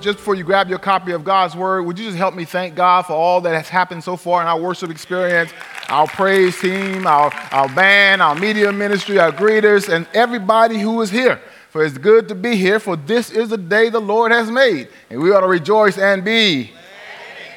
Well, just before you grab your copy of God's Word, would you just help me thank God for all that has happened so far in our worship experience? Our praise team, our, our band, our media ministry, our greeters, and everybody who is here. For it's good to be here, for this is the day the Lord has made, and we ought to rejoice and be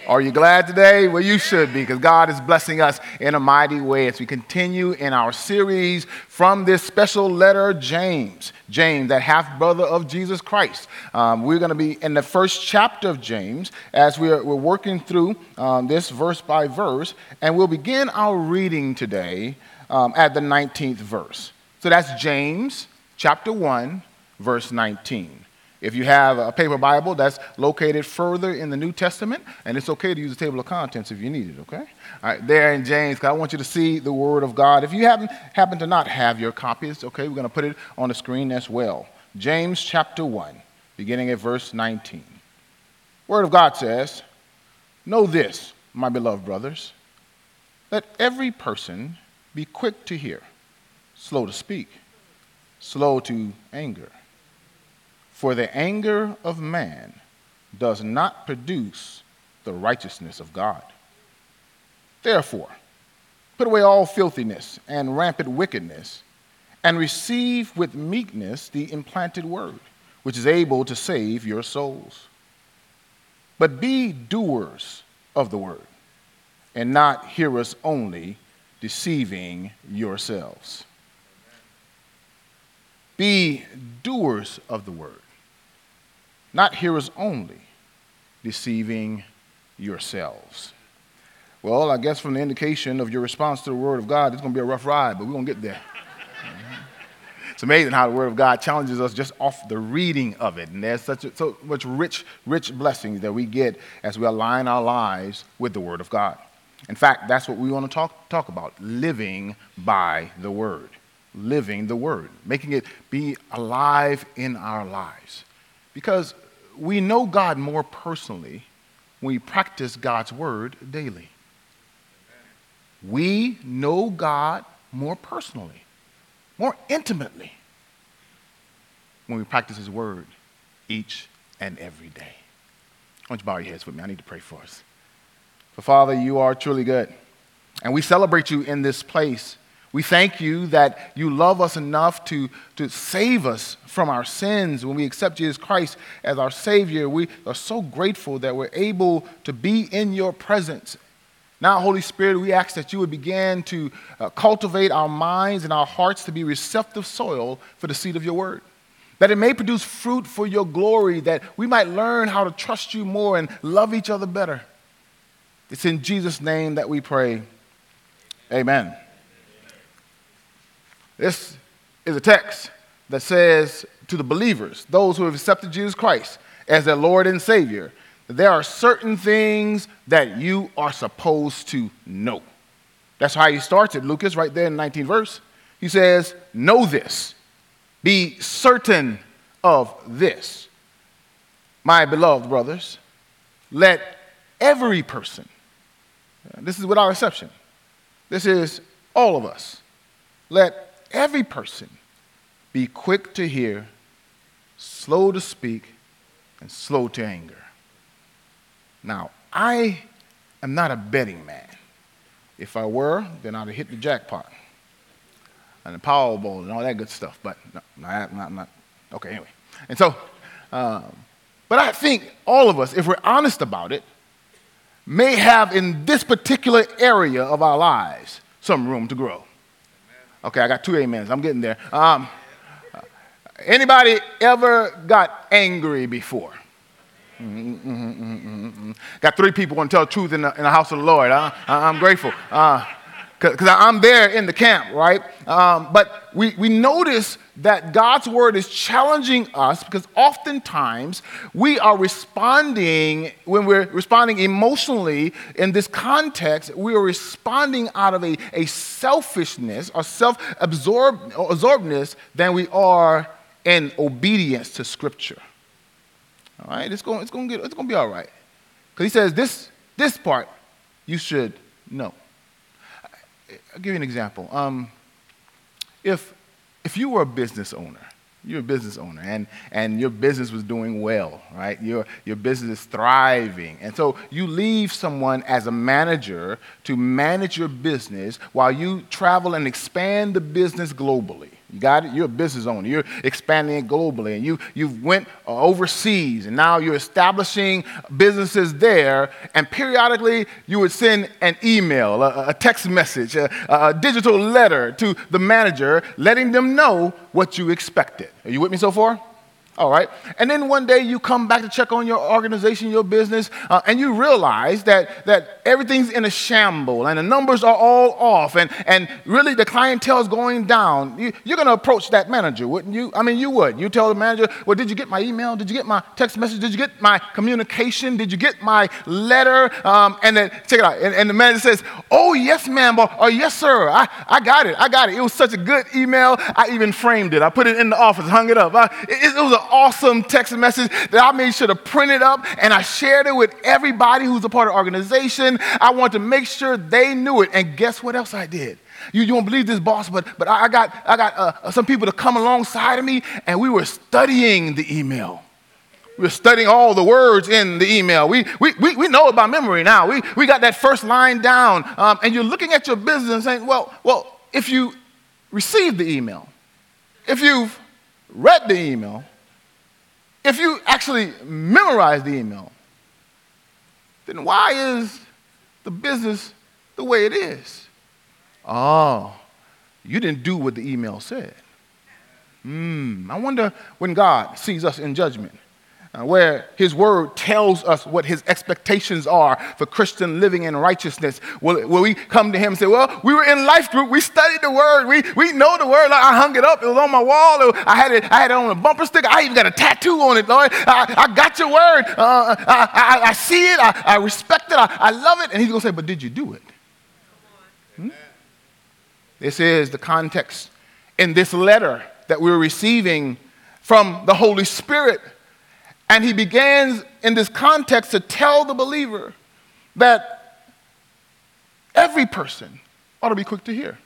are you glad today? Well, you should be, because God is blessing us in a mighty way as we continue in our series from this special letter, James. James, that half brother of Jesus Christ. Um, we're going to be in the first chapter of James as we're, we're working through um, this verse by verse, and we'll begin our reading today um, at the 19th verse. So that's James chapter 1, verse 19. If you have a paper Bible, that's located further in the New Testament, and it's okay to use the table of contents if you need it, okay? All right, there in James, I want you to see the Word of God. If you happen, happen to not have your copies, okay, we're going to put it on the screen as well. James chapter 1, beginning at verse 19. Word of God says, Know this, my beloved brothers, let every person be quick to hear, slow to speak, slow to anger for the anger of man does not produce the righteousness of God. Therefore, put away all filthiness and rampant wickedness, and receive with meekness the implanted word, which is able to save your souls. But be doers of the word, and not hearers only, deceiving yourselves. Be doers of the word not hearers only, deceiving yourselves. Well, I guess from the indication of your response to the Word of God, it's going to be a rough ride, but we're going to get there. Mm-hmm. it's amazing how the Word of God challenges us just off the reading of it. And there's such a, so much rich, rich blessings that we get as we align our lives with the Word of God. In fact, that's what we want to talk, talk about living by the Word. Living the Word, making it be alive in our lives. Because we know God more personally when we practice God's word daily. We know God more personally, more intimately when we practice His word each and every day. I want you to bow your heads with me. I need to pray for us. For Father, you are truly good. And we celebrate you in this place we thank you that you love us enough to, to save us from our sins when we accept Jesus Christ as our Savior. We are so grateful that we're able to be in your presence. Now, Holy Spirit, we ask that you would begin to uh, cultivate our minds and our hearts to be receptive soil for the seed of your word. That it may produce fruit for your glory, that we might learn how to trust you more and love each other better. It's in Jesus' name that we pray. Amen. This is a text that says to the believers, those who have accepted Jesus Christ as their Lord and Savior, there are certain things that you are supposed to know. That's how he starts it. Lucas, right there in the 19th verse. He says, Know this, be certain of this. My beloved brothers, let every person, this is without exception, this is all of us, let every person be quick to hear, slow to speak, and slow to anger. Now, I am not a betting man. If I were, then I'd have hit the jackpot and the Powerball and all that good stuff. But no, not, not, not. Okay, anyway. And so, um, but I think all of us, if we're honest about it, may have in this particular area of our lives some room to grow. Okay, I got two amens. I'm getting there. Um, anybody ever got angry before? Got three people want to tell truth in the, in the house of the Lord. Huh? I'm grateful. Uh, because I'm there in the camp, right? Um, but we, we notice that God's word is challenging us because oftentimes we are responding, when we're responding emotionally in this context, we are responding out of a, a selfishness or self absorbedness than we are in obedience to Scripture. All right? It's going, it's going, to, get, it's going to be all right. Because he says this, this part you should know. I'll give you an example. Um, if, if you were a business owner You're a business owner, and, and your business was doing well, right? Your, your business is thriving. And so you leave someone as a manager to manage your business while you travel and expand the business globally. You got it? You're a business owner. You're expanding globally. And you, you've went uh, overseas, and now you're establishing businesses there. And periodically, you would send an email, a, a text message, a, a digital letter to the manager, letting them know what you expected. Are you with me so far? All right. And then one day you come back to check on your organization, your business, uh, and you realize that, that everything's in a shamble and the numbers are all off and, and really the clientele is going down. You, you're going to approach that manager, wouldn't you? I mean, you would. You tell the manager, well, did you get my email? Did you get my text message? Did you get my communication? Did you get my letter? Um, and then check it out. And, and, the manager says, oh, yes, ma'am, or, or yes, sir. I, I got it. I got it. It was such a good email. I even framed it. I put it in the office, hung it up. I, it, it was a awesome text message that I made sure to print it up and I shared it with everybody who's a part of the organization. I wanted to make sure they knew it. And guess what else I did? You, you won't believe this, boss, but, but I got, I got uh, some people to come alongside of me, and we were studying the email. We were studying all the words in the email. We, we, we, we know it by memory now. We, we got that first line down. Um, and you're looking at your business and saying, well, well, if you received the email, if you've read the email, if you actually memorize the email, then why is the business the way it is? Oh, you didn't do what the email said. Hmm, I wonder when God sees us in judgment, uh, where his word tells us what his expectations are for Christian living in righteousness. Will, will we come to him and say, Well, we were in life group, we studied the word, we, we know the word. I hung it up, it was on my wall, I had it, I had it on a bumper sticker, I even got a tattoo on it, Lord. I, I got your word, uh, I, I, I, see it, I, I respect it, I, I love it. And he's going to say, But did you do it? Hmm? This is the context in this letter that we're receiving from the Holy Spirit and he begins in this context to tell the believer that every person ought to be quick to hear.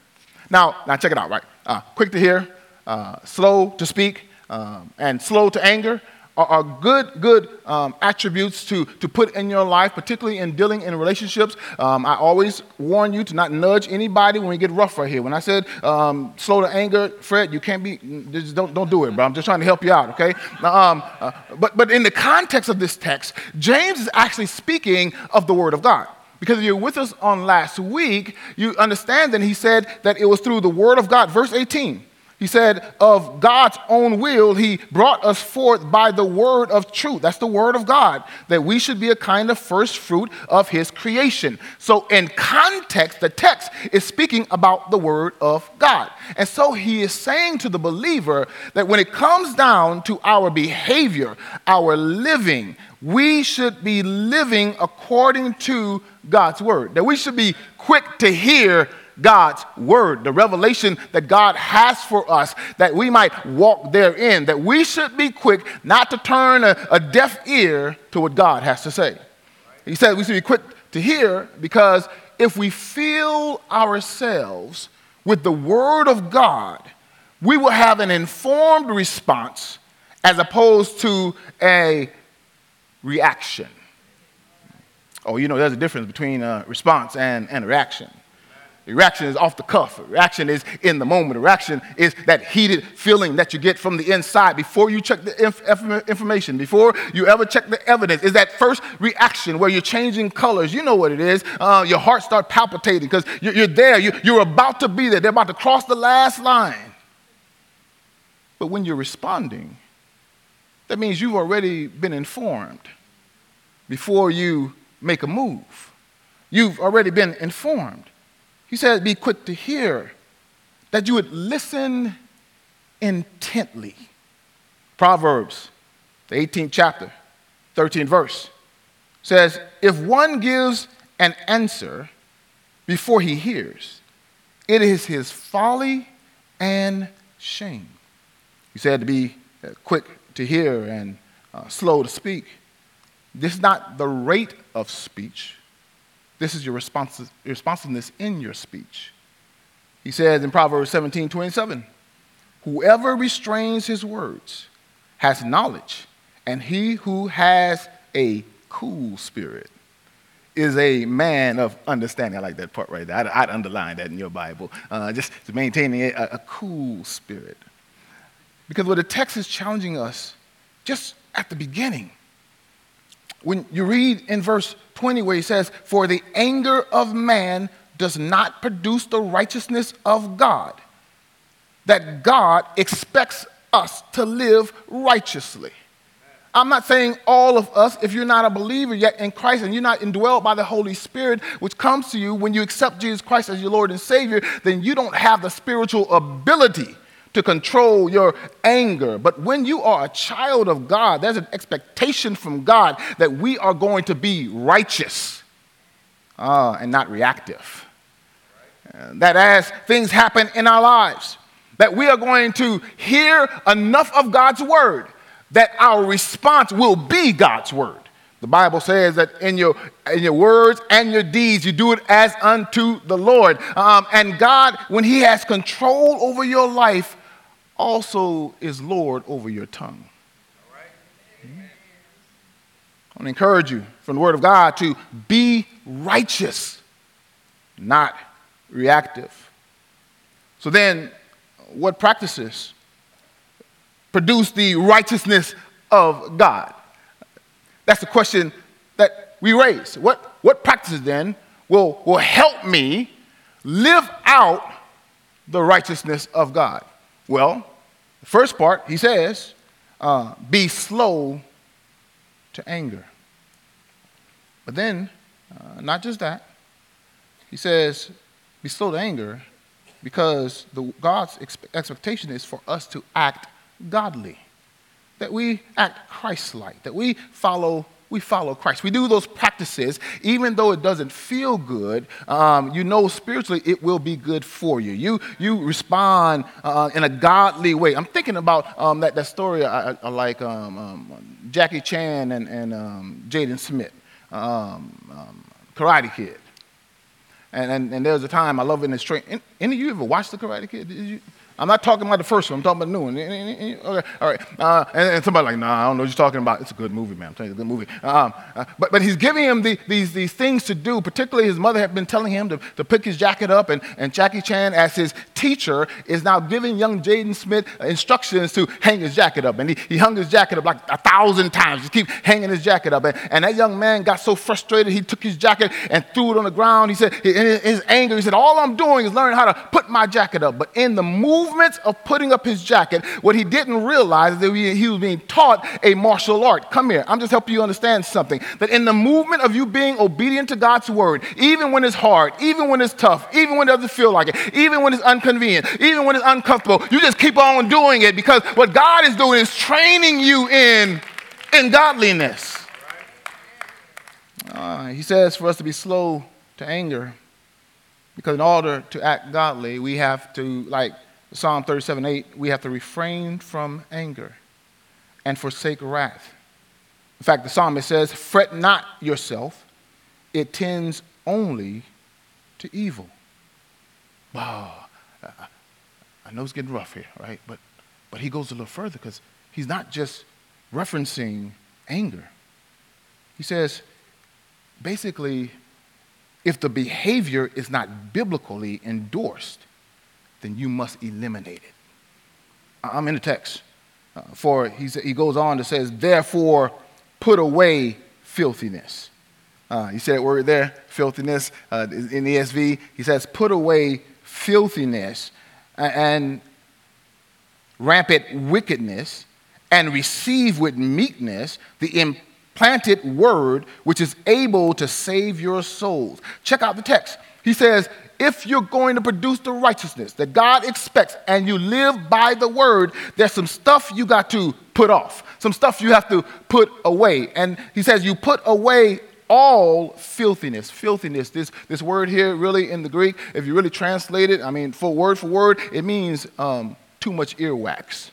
Now, now check it out, right? Uh, quick to hear, uh, slow to speak, um, and slow to anger are, are good, good um, attributes to, to put in your life, particularly in dealing in relationships. Um, I always warn you to not nudge anybody when we get rough right here. When I said um, slow to anger, Fred, you can't be, just don't, don't do it, bro. I'm just trying to help you out, okay? Um, uh, but, but in the context of this text, James is actually speaking of the Word of God. Because if you're with us on last week, you understand that he said that it was through the Word of God. Verse 18. He said, of God's own will, He brought us forth by the word of truth. That's the word of God, that we should be a kind of first fruit of His creation. So, in context, the text is speaking about the word of God. And so, He is saying to the believer that when it comes down to our behavior, our living, we should be living according to God's word, that we should be quick to hear God's word, the revelation that God has for us, that we might walk therein, that we should be quick not to turn a, a deaf ear to what God has to say. He said we should be quick to hear because if we fill ourselves with the word of God, we will have an informed response as opposed to a reaction. Oh, you know, there's a difference between a response and, and a reaction. Reaction is off the cuff. Reaction is in the moment. Reaction is that heated feeling that you get from the inside before you check the inf- information, before you ever check the evidence. Is that first reaction where you're changing colors. You know what it is. Uh, your heart starts palpitating because you're, you're there. You, you're about to be there. They're about to cross the last line. But when you're responding, that means you've already been informed before you make a move. You've already been informed. He said, Be quick to hear, that you would listen intently. Proverbs, the 18th chapter, 13th verse, says, If one gives an answer before he hears, it is his folly and shame. He said to be uh, quick to hear and uh, slow to speak. This is not the rate of speech, this is your responsiveness in your speech. He says in Proverbs 17 27, Whoever restrains his words has knowledge, and he who has a cool spirit is a man of understanding. I like that part right there. I'd, I'd underline that in your Bible. Uh, just maintaining a, a cool spirit. Because what the text is challenging us just at the beginning, when you read in verse 20 where he says, For the anger of man does not produce the righteousness of God, that God expects us to live righteously. I'm not saying all of us, if you're not a believer yet in Christ and you're not indwelled by the Holy Spirit, which comes to you when you accept Jesus Christ as your Lord and Savior, then you don't have the spiritual ability to control your anger. But when you are a child of God, there's an expectation from God that we are going to be righteous uh, and not reactive. Uh, that as things happen in our lives, that we are going to hear enough of God's word that our response will be God's word. The Bible says that in your, in your words and your deeds, you do it as unto the Lord. Um, and God, when He has control over your life, also is Lord over your tongue. I want to encourage you from the Word of God to be righteous, not reactive. So then, what practices produce the righteousness of God? That's the question that we raise. What, what practices then will, will help me live out the righteousness of God? Well, the first part, he says, uh, be slow to anger. But then, uh, not just that, he says, be slow to anger because the, God's expectation is for us to act godly that we act Christ-like, that we follow we follow Christ. We do those practices, even though it doesn't feel good. Um, you know, spiritually, it will be good for you. You you respond uh, in a godly way. I'm thinking about um, that that story I, I like um, um Jackie Chan and and um, Jaden Smith, um, Karate Kid. And, and, and there's a time I love in this train. Any of you ever watched the Karate Kid? Did you? I'm not talking about the first one. I'm talking about the new one. Okay, all right. Uh, and, and, somebody like, nah, I don't know what you're talking about. It's a good movie, man. I'm telling you, it's a good movie. Um, uh, but, but he's giving him the, these, these things to do. Particularly, his mother had been telling him to, to pick his jacket up. And, and Jackie Chan, as his teacher, is now giving young Jaden Smith instructions to hang his jacket up. And he, he hung his jacket up like a thousand times. Just keep hanging his jacket up. And, and that young man got so frustrated, he took his jacket and threw it on the ground. He said, in his anger, he said, all I'm doing is learning how to put my jacket up. But in the movements of putting up his jacket, what he didn't realize is that he was being taught a martial art. Come here, I'm just helping you understand something. That in the movement of you being obedient to God's word, even when it's hard, even when it's tough, even when it doesn't feel like it, even when it's inconvenient, even when it's uncomfortable, you just keep on doing it because what God is doing is training you in, in godliness. Uh, he says for us to be slow to anger because in order to act godly, we have to, like Psalm 37 8, we have to refrain from anger and forsake wrath. In fact, the psalmist says, Fret not yourself, it tends only to evil. Wow. I know it's getting rough here, right? But, but he goes a little further because he's not just referencing anger. He says, basically, if the behavior is not biblically endorsed, then you must eliminate it. I'm in the text. Uh, for he, he goes on to says, therefore put away filthiness. Uh, he said that word there, filthiness, uh, in the ESV. He says, put away filthiness and rampant wickedness and receive with meekness the implanted word which is able to save your souls. Check out the text. He says, if you're going to produce the righteousness that God expects and you live by the word, there's some stuff you got to put off, some stuff you have to put away. And he says, You put away all filthiness. Filthiness, this, this word here, really in the Greek, if you really translate it, I mean, for word for word, it means um, too much earwax.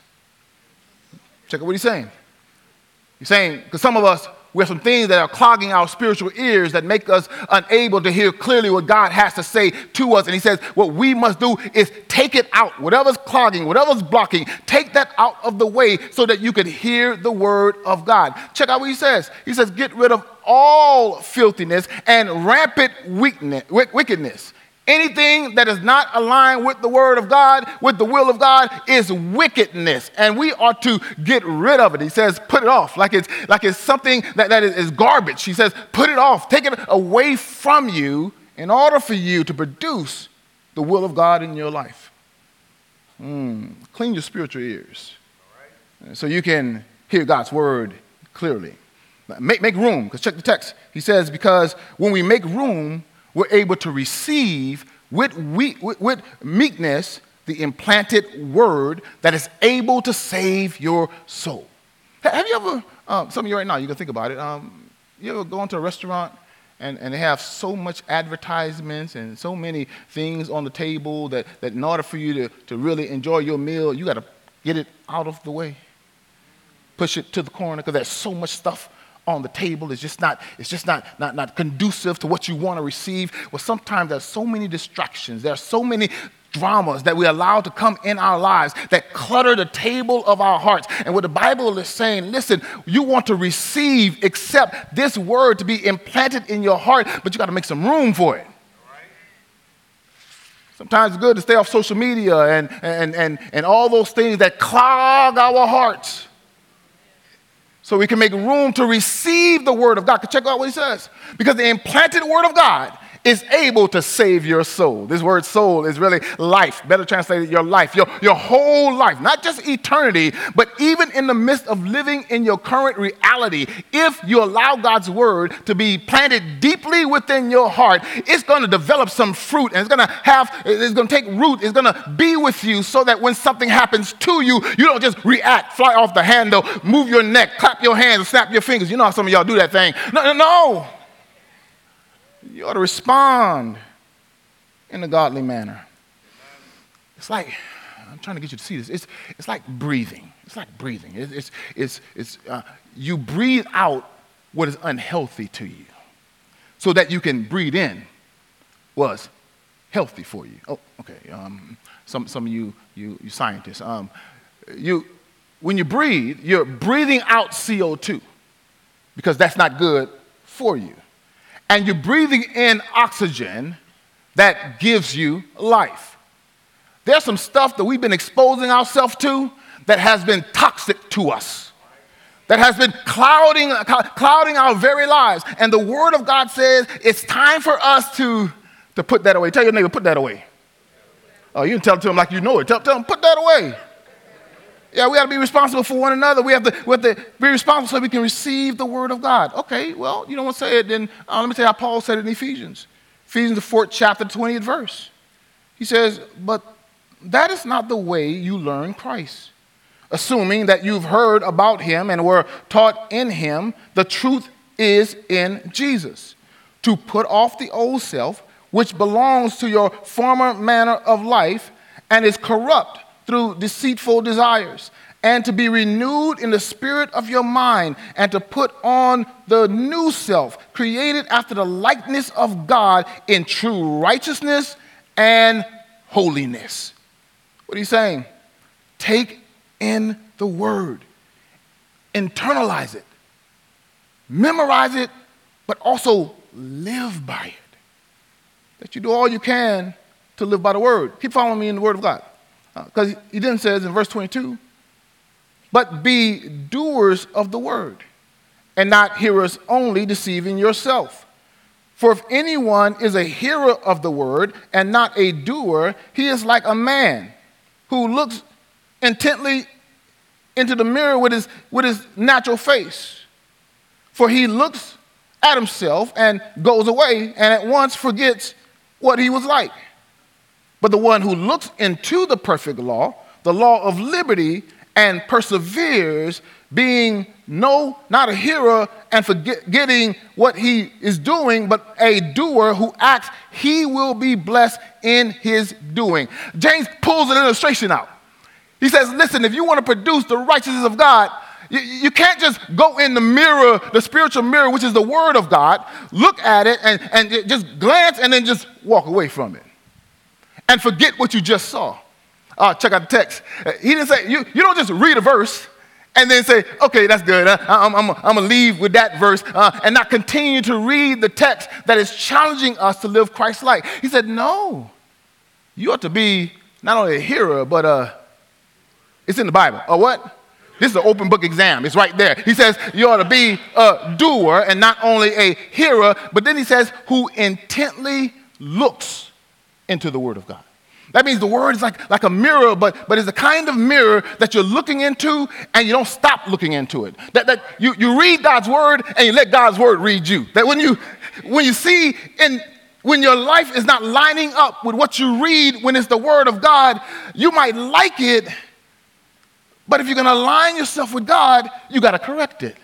Check out what he's saying. He's saying, because some of us, We have some things that are clogging our spiritual ears that make us unable to hear clearly what God has to say to us. And He says, what we must do is take it out. Whatever's clogging, whatever's blocking, take that out of the way so that you can hear the word of God. Check out what He says. He says, get rid of all filthiness and rampant wickedness. Anything that is not aligned with the word of God, with the will of God, is wickedness. And we ought to get rid of it. He says, put it off. Like it's, like it's something that, that is, is garbage. He says, put it off. Take it away from you in order for you to produce the will of God in your life. Mm. Clean your spiritual ears so you can hear God's word clearly. Make, make room, because check the text. He says, because when we make room, we're able to receive with, we, with, with meekness the implanted word that is able to save your soul. Have you ever, um, some of you right now, you can think about it, um, you ever go into a restaurant and, and they have so much advertisements and so many things on the table that, that in order for you to, to really enjoy your meal, you got to get it out of the way. Push it to the corner because there's so much stuff on the table is just not, it's just not, not, not conducive to what you want to receive. Well, sometimes there's so many distractions, there are so many dramas that we allow to come in our lives that clutter the table of our hearts. And what the Bible is saying, listen, you want to receive, accept this word to be implanted in your heart, but you got to make some room for it. Sometimes it's good to stay off social media and, and, and, and all those things that clog our hearts so we can make room to receive the word of God. Check out what he says. Because the implanted word of God is able to save your soul. This word soul is really life. Better translated, your life, your, your whole life, not just eternity, but even in the midst of living in your current reality. If you allow God's word to be planted deeply within your heart, it's going to develop some fruit and it's going to have, it's going to take root, it's going to be with you so that when something happens to you, you don't just react, fly off the handle, move your neck, clap your hands, and snap your fingers. You know how some of y'all do that thing. No, no, no. You ought to respond in a godly manner. It's like, I'm trying to get you to see this. It's, it's like breathing. It's like breathing. It's, it's, it's, it's uh, you breathe out what is unhealthy to you so that you can breathe in what's healthy for you. Oh, okay. Um, some, some of you, you, you scientists, um, you, when you breathe, you're breathing out CO2 because that's not good for you and you're breathing in oxygen that gives you life. There's some stuff that we've been exposing ourselves to that has been toxic to us, that has been clouding, clouding our very lives. And the Word of God says it's time for us to, to put that away. Tell your neighbor, put that away. Oh, you can tell it to him like you know it. Tell, tell him, put that away. Yeah, we have to be responsible for one another. We have, to, we have to be responsible so we can receive the word of God. Okay, well, you don't want to say it, then uh, let me tell you how Paul said it in Ephesians. Ephesians, the fourth chapter, 20th verse. He says, But that is not the way you learn Christ. Assuming that you've heard about him and were taught in him, the truth is in Jesus. To put off the old self, which belongs to your former manner of life and is corrupt through deceitful desires, and to be renewed in the spirit of your mind, and to put on the new self, created after the likeness of God in true righteousness and holiness. What are you saying? Take in the word, internalize it, memorize it, but also live by it. That you do all you can to live by the word. Keep following me in the word of God. Because uh, he then says in verse 22, but be doers of the word, and not hearers only, deceiving yourself. For if anyone is a hearer of the word and not a doer, he is like a man who looks intently into the mirror with his, with his natural face. For he looks at himself and goes away and at once forgets what he was like. But the one who looks into the perfect law, the law of liberty, and perseveres, being no, not a hearer and forgetting what he is doing, but a doer who acts, he will be blessed in his doing. James pulls an illustration out. He says, Listen, if you want to produce the righteousness of God, You, you can't just go in the mirror, the spiritual mirror, which is the Word of God, look at it and, and just glance and then just walk away from it and forget what you just saw. Uh, check out the text. Uh, he didn't say, you, you don't just read a verse and then say, okay, that's good. Uh, I'm, I'm, I'm going to leave with that verse uh, and not continue to read the text that is challenging us to live Christ like. He said, no, you ought to be not only a hearer, but uh, it's in the Bible. A what? This is an open book exam. It's right there. He says you ought to be a doer and not only a hearer, but then he says who intently looks into the Word of God. That means the Word is like, like a mirror, but, but it's the kind of mirror that you're looking into and you don't stop looking into it. That, that you, you read God's Word and you let God's Word read you. That when you, when you see in, when your life is not lining up with what you read when it's the Word of God, you might like it but if you're going to align yourself with God, you got to correct it.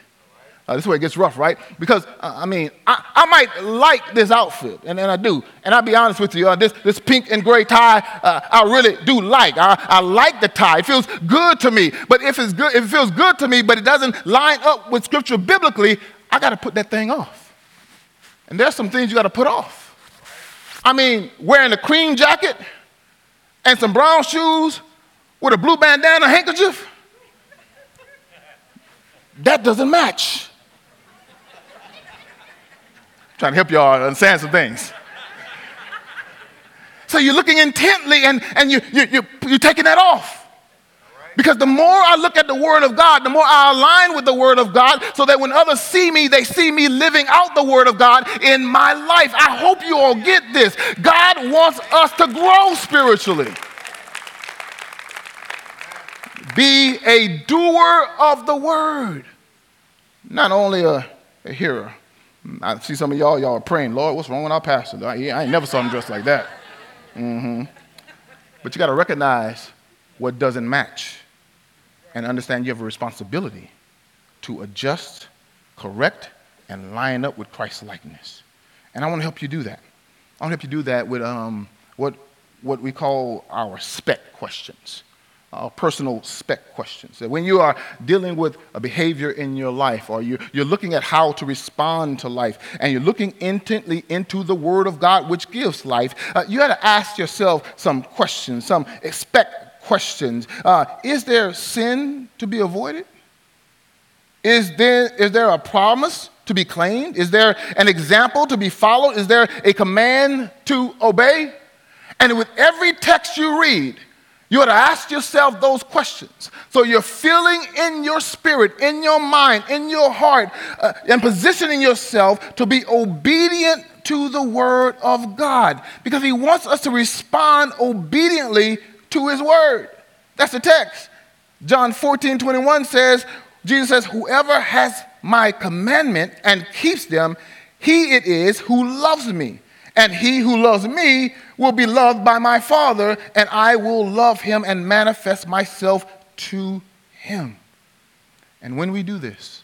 Uh, this is where it gets rough, right? Because, uh, I mean, I, I, might like this outfit, and, and I do. And I'll be honest with you, uh, this, this pink and gray tie, uh, I really do like. I, I like the tie. It feels good to me. But if, it's good, if it feels good to me, but it doesn't line up with Scripture biblically, I got to put that thing off. And there's some things you got to put off. I mean, wearing a cream jacket and some brown shoes with a blue bandana handkerchief, that doesn't match. Trying to help y'all understand some things. So you're looking intently and, and you, you, you, you're taking that off. Because the more I look at the Word of God, the more I align with the Word of God, so that when others see me, they see me living out the Word of God in my life. I hope you all get this. God wants us to grow spiritually. Be a doer of the Word not only a, a hearer. I see some of y'all, y'all are praying, Lord, what's wrong with our pastor? I, I ain't never saw him dressed like that. Mm-hmm. But you got to recognize what doesn't match and understand you have a responsibility to adjust, correct, and line up with Christ's likeness. And I want to help you do that. I want to help you do that with um, what, what we call our spec questions uh, personal spec questions. When you are dealing with a behavior in your life, or you're, you're looking at how to respond to life, and you're looking intently into the Word of God, which gives life, uh, you got to ask yourself some questions, some expect questions. Uh, is there sin to be avoided? Is there, is there a promise to be claimed? Is there an example to be followed? Is there a command to obey? And with every text you read, you ought to ask yourself those questions. So you're feeling in your spirit, in your mind, in your heart, uh, and positioning yourself to be obedient to the word of God because he wants us to respond obediently to his word. That's the text. John 14, 21 says, Jesus says, Whoever has my commandment and keeps them, he it is who loves me. And he who loves me will be loved by my Father, and I will love him and manifest myself to him. And when we do this,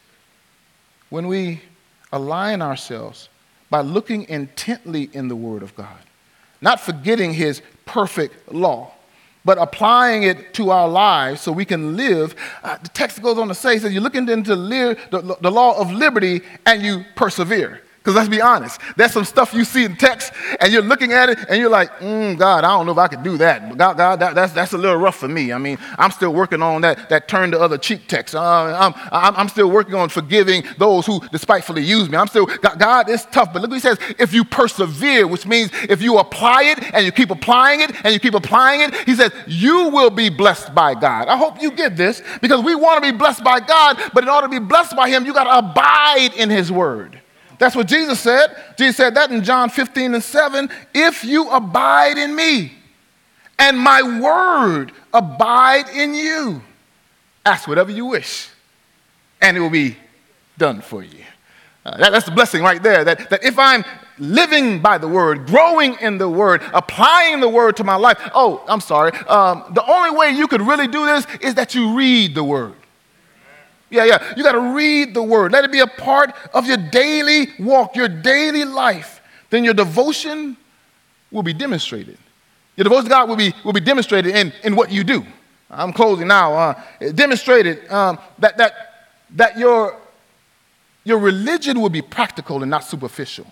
when we align ourselves by looking intently in the Word of God, not forgetting His perfect law, but applying it to our lives so we can live. Uh, the text goes on to say, says, you look into the, the law of liberty and you persevere. Because let's be honest, there's some stuff you see in text and you're looking at it and you're like, mm, God, I don't know if I could do that. God, God that, that's, that's a little rough for me. I mean, I'm still working on that, that turn the other cheek text. Uh, I'm, I'm, I'm, still working on forgiving those who despitefully use me. I'm still, God, God, it's tough. But look what he says, if you persevere, which means if you apply it and you keep applying it and you keep applying it, he says, you will be blessed by God. I hope you get this because we want to be blessed by God, but in order to be blessed by him, you got to abide in his word. That's what Jesus said. Jesus said that in John 15 and 7. If you abide in me and my word abide in you, ask whatever you wish and it will be done for you. Uh, that, that's the blessing right there. That, that if I'm living by the word, growing in the word, applying the word to my life, oh, I'm sorry. Um, the only way you could really do this is that you read the word. Yeah, yeah. You got to read the word. Let it be a part of your daily walk, your daily life. Then your devotion will be demonstrated. Your devotion to God will be, will be demonstrated in, in what you do. I'm closing now. Uh, demonstrated um, that, that that your, your religion will be practical and not superficial.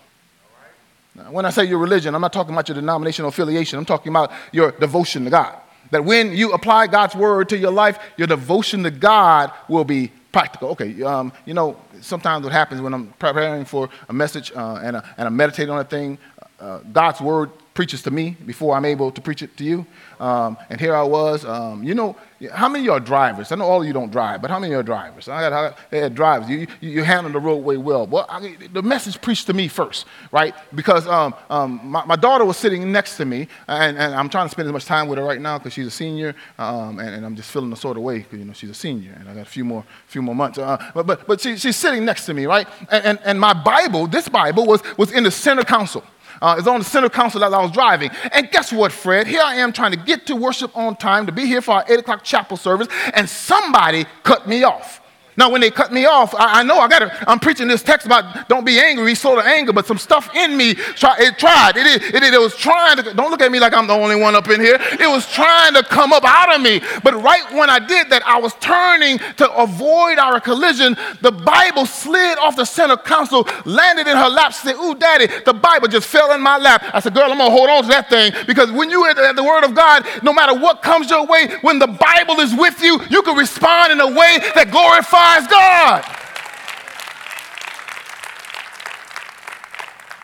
Now, when I say your religion, I'm not talking about your denominational affiliation. I'm talking about your devotion to God. That when you apply God's word to your life, your devotion to God will be practical. Okay, um, you know, sometimes what happens when I'm preparing for a message uh, and, a, and I'm meditating on a thing, uh, God's word preaches to me before I'm able to preach it to you. Um, and here I was. Um, you know, how many of you are drivers? I know all of you don't drive, but how many of you are drivers? I got, I got drivers. You, you, you, handle the roadway well. Well, I, the message preached to me first, right? Because um, um, my, my, daughter was sitting next to me, and, and, I'm trying to spend as much time with her right now because she's a senior, um, and, and, I'm just feeling the sort of way because you know she's a senior, and I got a few more, few more months. Uh, but but, but she, she's sitting next to me, right? And, and, and my Bible, this Bible, was, was in the center console. Uh, on the center console as I was driving. And guess what, Fred? Here I am trying to get to worship on time to be here for our 8 o'clock chapel service, and somebody cut me off. Now, when they cut me off, I, I know I got to, I'm preaching this text about don't be angry, slow to anger, but some stuff in me, try, it tried. It, it, it, it was trying to, don't look at me like I'm the only one up in here. It was trying to come up out of me. But right when I did that, I was turning to avoid our collision. The Bible slid off the center console, landed in her lap, said, Ooh, daddy, the Bible just fell in my lap. I said, Girl, I'm going to hold on to that thing because when you at the Word of God, no matter what comes your way, when the Bible is with you, you can respond in a way that glorifies God.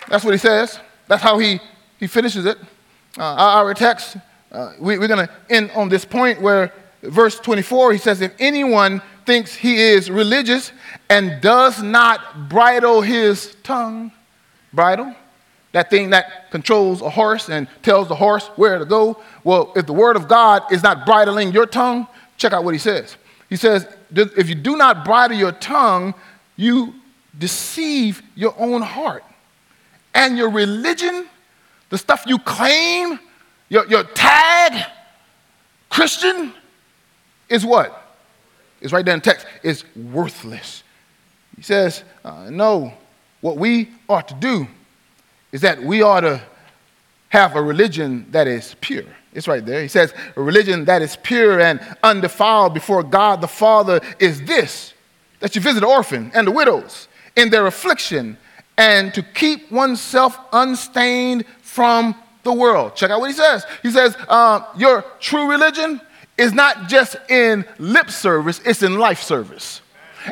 That's what he says. That's how he, he finishes it. Uh, our text, uh, we, we're going to end on this point where verse 24, he says, If anyone thinks he is religious and does not bridle his tongue, bridle, that thing that controls a horse and tells the horse where to go. Well, if the word of God is not bridling your tongue, check out what he says. He says, if you do not bridle your tongue, you deceive your own heart. And your religion, the stuff you claim, your, your tag, Christian, is what? It's right there in text. It's worthless. He says, uh, no, what we ought to do is that we ought to have a religion that is pure. It's right there. He says, A religion that is pure and undefiled before God the Father is this that you visit the orphan and the widows in their affliction and to keep oneself unstained from the world. Check out what he says. He says, uh, Your true religion is not just in lip service, it's in life service.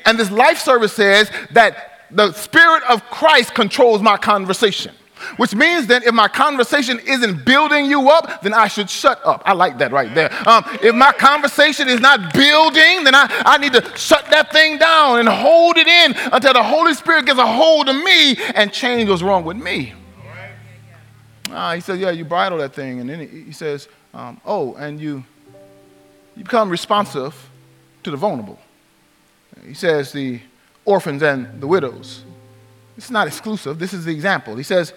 And this life service says that the Spirit of Christ controls my conversation. Which means then if my conversation isn't building you up, then I should shut up. I like that right there. Um, if my conversation is not building, then I, I need to shut that thing down and hold it in until the Holy Spirit gets a hold of me and change what's wrong with me. Uh, he says, Yeah, you bridle that thing. And then he says, um, Oh, and you, you become responsive to the vulnerable. He says, The orphans and the widows. It's not exclusive. This is the example. He says,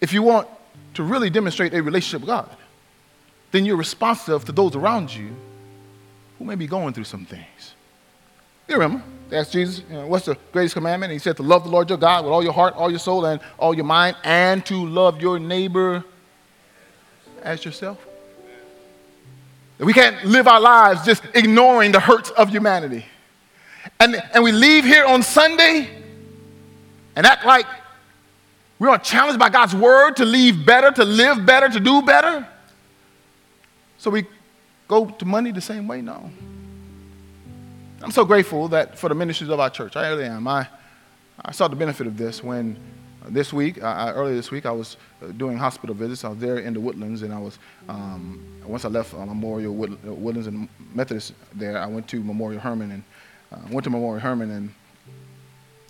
if you want to really demonstrate a relationship with God, then you're responsive to those around you who may be going through some things. You remember, they asked Jesus, you know, what's the greatest commandment? And he said to love the Lord your God with all your heart, all your soul, and all your mind, and to love your neighbor as yourself. We can't live our lives just ignoring the hurts of humanity. And, and we leave here on Sunday and act like we're challenged by God's word to leave better, to live better, to do better. So we go to money the same way? No. I'm so grateful that for the ministries of our church. I really am. I, I saw the benefit of this when uh, this week, uh, earlier this week, I was uh, doing hospital visits. I was there in the Woodlands, and I was, um, once I left Memorial Wood, Woodlands and Methodist there, I went to Memorial Hermann and uh, went to Memorial Hermann and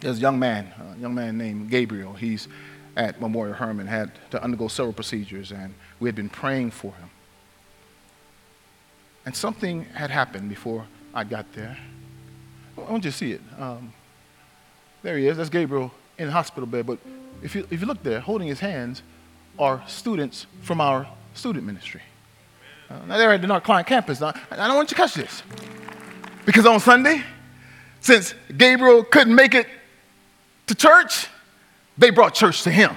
there's a young man, a young man named Gabriel. He's at Memorial Hermann, had to undergo several procedures, and we had been praying for him. And something had happened before I got there. I want you to see it. Um, there he is. That's Gabriel in the hospital bed. But if you, if you look there, holding his hands are students from our student ministry. Uh, now, they're at the North Klein campus. Now, I don't want you to catch this. Because on Sunday, since Gabriel couldn't make it to church, they brought church to him.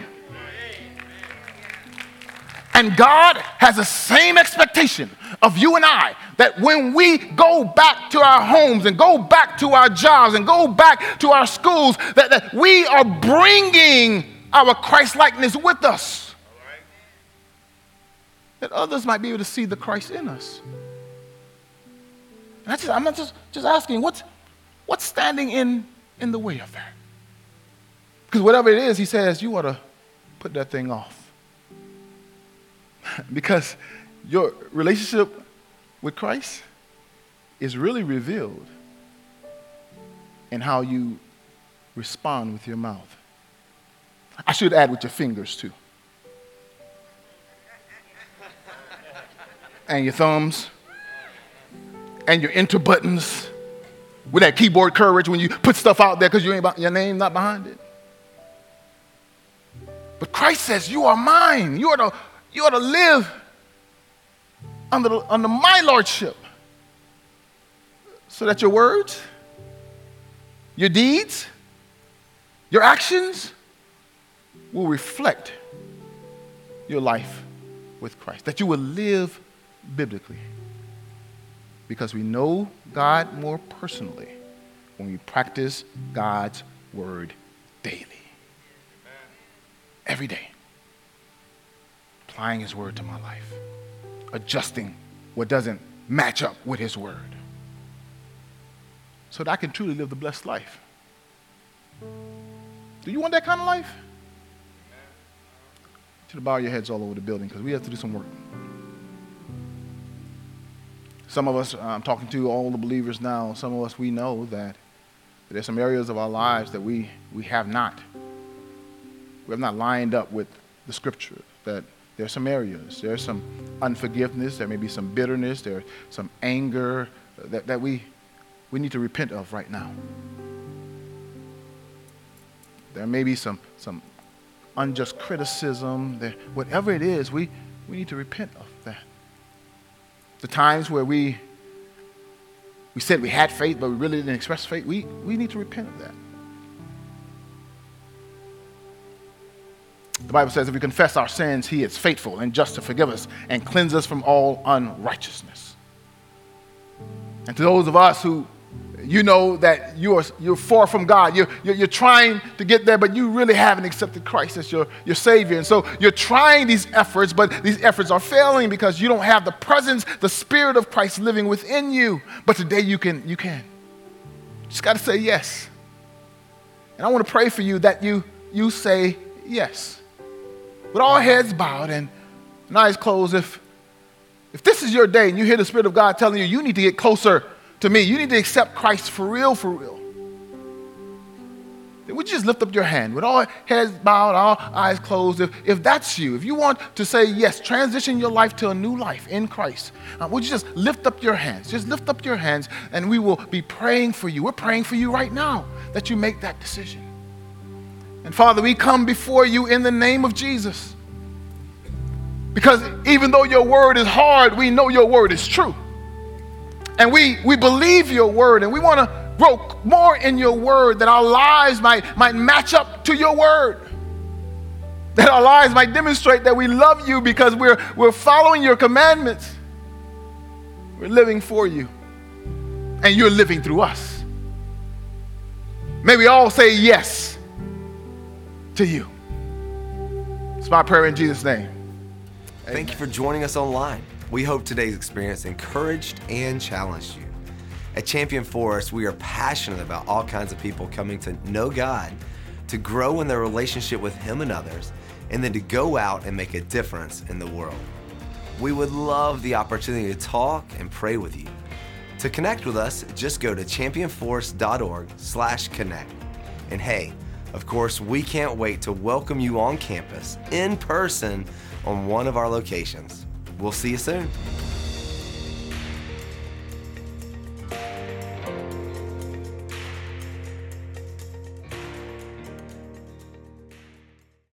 And God has the same expectation of you and I that when we go back to our homes and go back to our jobs and go back to our schools, that, that we are bringing our Christ likeness with us. That others might be able to see the Christ in us. And I I'm not just, just asking, what's, what's standing in, in the way of that? Because whatever it is, he says, you ought to put that thing off. because your relationship with Christ is really revealed in how you respond with your mouth. I should add with your fingers too. and your thumbs and your enter buttons with that keyboard courage when you put stuff out there because you ain't your name not behind it. But Christ says, You are mine. You are to, you are to live under, the, under my lordship so that your words, your deeds, your actions will reflect your life with Christ, that you will live biblically. Because we know God more personally when we practice God's word daily. Every day. Applying His word to my life, adjusting what doesn't match up with His word so that I can truly live the blessed life. Do you want that kind of life? You should bow your heads all over the building because we have to do some work. Some of us, uh, I'm talking to all the believers now, some of us, we know that there's some areas of our lives that we, we have not. We have not lined up with the scripture, that there's some areas. There's some unforgiveness, there may be some bitterness, there's some anger that, that we, we need to repent of right now. There may be some, some unjust criticism, there, whatever it is, we, we need to repent of that. The times where we, we said we had faith, but we really didn't express faith, we, we need to repent of that. The Bible says if we confess our sins, He is faithful and just to forgive us and cleanse us from all unrighteousness. And to those of us who you know that you're, you're far from God. You're, you're, you're, trying to get there, but you really haven't accepted Christ as your, your Savior. And so you're trying these efforts, but these efforts are failing because you don't have the presence, the Spirit of Christ living within you. But today you can. You can. Just got to say yes. And I want to pray for you that you, you say yes. With all heads bowed and, and eyes closed, if, if this is your day and you hear the Spirit of God telling you you need to get closer to me. You need to accept Christ for real, for real. Then would you just lift up your hand with all heads bowed, all eyes closed? If, if that's you, if you want to say yes, transition your life to a new life in Christ, uh, would you just lift up your hands? Just lift up your hands and we will be praying for you. We're praying for you right now that you make that decision. And Father, we come before you in the name of Jesus. Because even though your word is hard, we know your word is true. And we, we believe your word and we want to grow more in your word that our lives might, might match up to your word. That our lives might demonstrate that we love you because we're, we're following your commandments. We're living for you. And you're living through us. May we all say yes to you. It's my prayer in Jesus' name. Amen. Thank you for joining us online. We hope today's experience encouraged and challenged you. At Champion Forest, we are passionate about all kinds of people coming to know God, to grow in their relationship with Him and others, and then to go out and make a difference in the world. We would love the opportunity to talk and pray with you. To connect with us, just go to championforest.org/connect. And hey, of course, we can't wait to welcome you on campus in person on one of our locations. We'll see you soon.